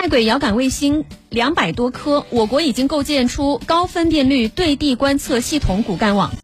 在轨遥感卫星两百多颗我国已经构建出高分辨率对地观测系统骨干网。